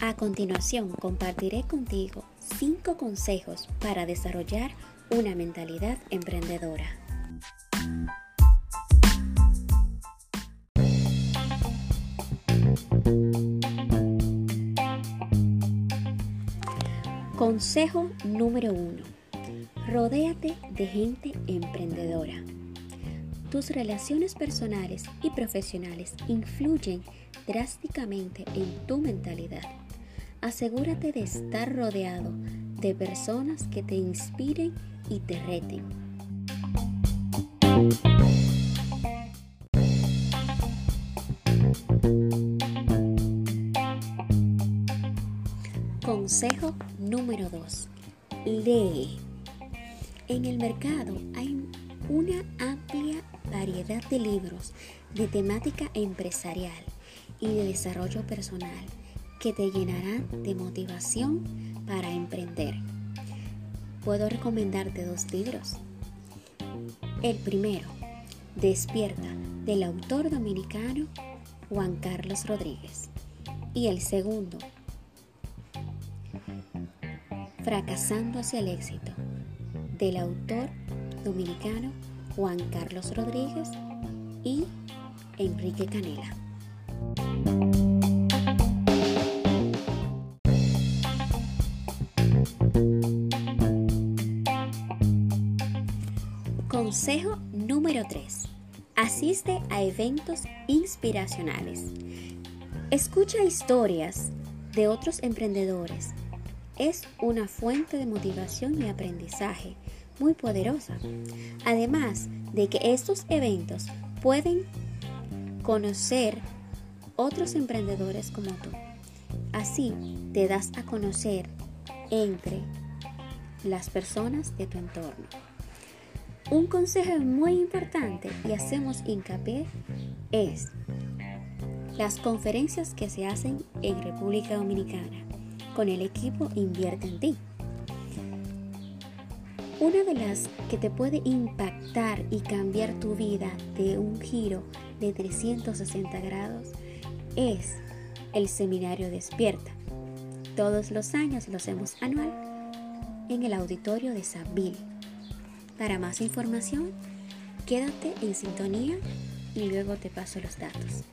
A continuación, compartiré contigo 5 consejos para desarrollar una mentalidad emprendedora. Consejo número 1. Rodéate de gente emprendedora. Tus relaciones personales y profesionales influyen drásticamente en tu mentalidad. Asegúrate de estar rodeado de personas que te inspiren y te reten. Consejo número 2. Lee. En el mercado hay una amplia variedad de libros de temática empresarial y de desarrollo personal que te llenarán de motivación para emprender. Puedo recomendarte dos libros. El primero, Despierta, del autor dominicano Juan Carlos Rodríguez. Y el segundo, Fracasando hacia el éxito, del autor dominicano Juan Carlos Rodríguez y Enrique Canela. Consejo número 3. Asiste a eventos inspiracionales. Escucha historias de otros emprendedores. Es una fuente de motivación y aprendizaje muy poderosa. Además de que estos eventos pueden conocer otros emprendedores como tú. Así te das a conocer entre las personas de tu entorno. Un consejo muy importante y hacemos hincapié es las conferencias que se hacen en República Dominicana con el equipo Invierte en ti. Una de las que te puede impactar y cambiar tu vida de un giro de 360 grados es el seminario Despierta. Todos los años lo hacemos anual en el auditorio de Saville para más información, quédate en sintonía y luego te paso los datos.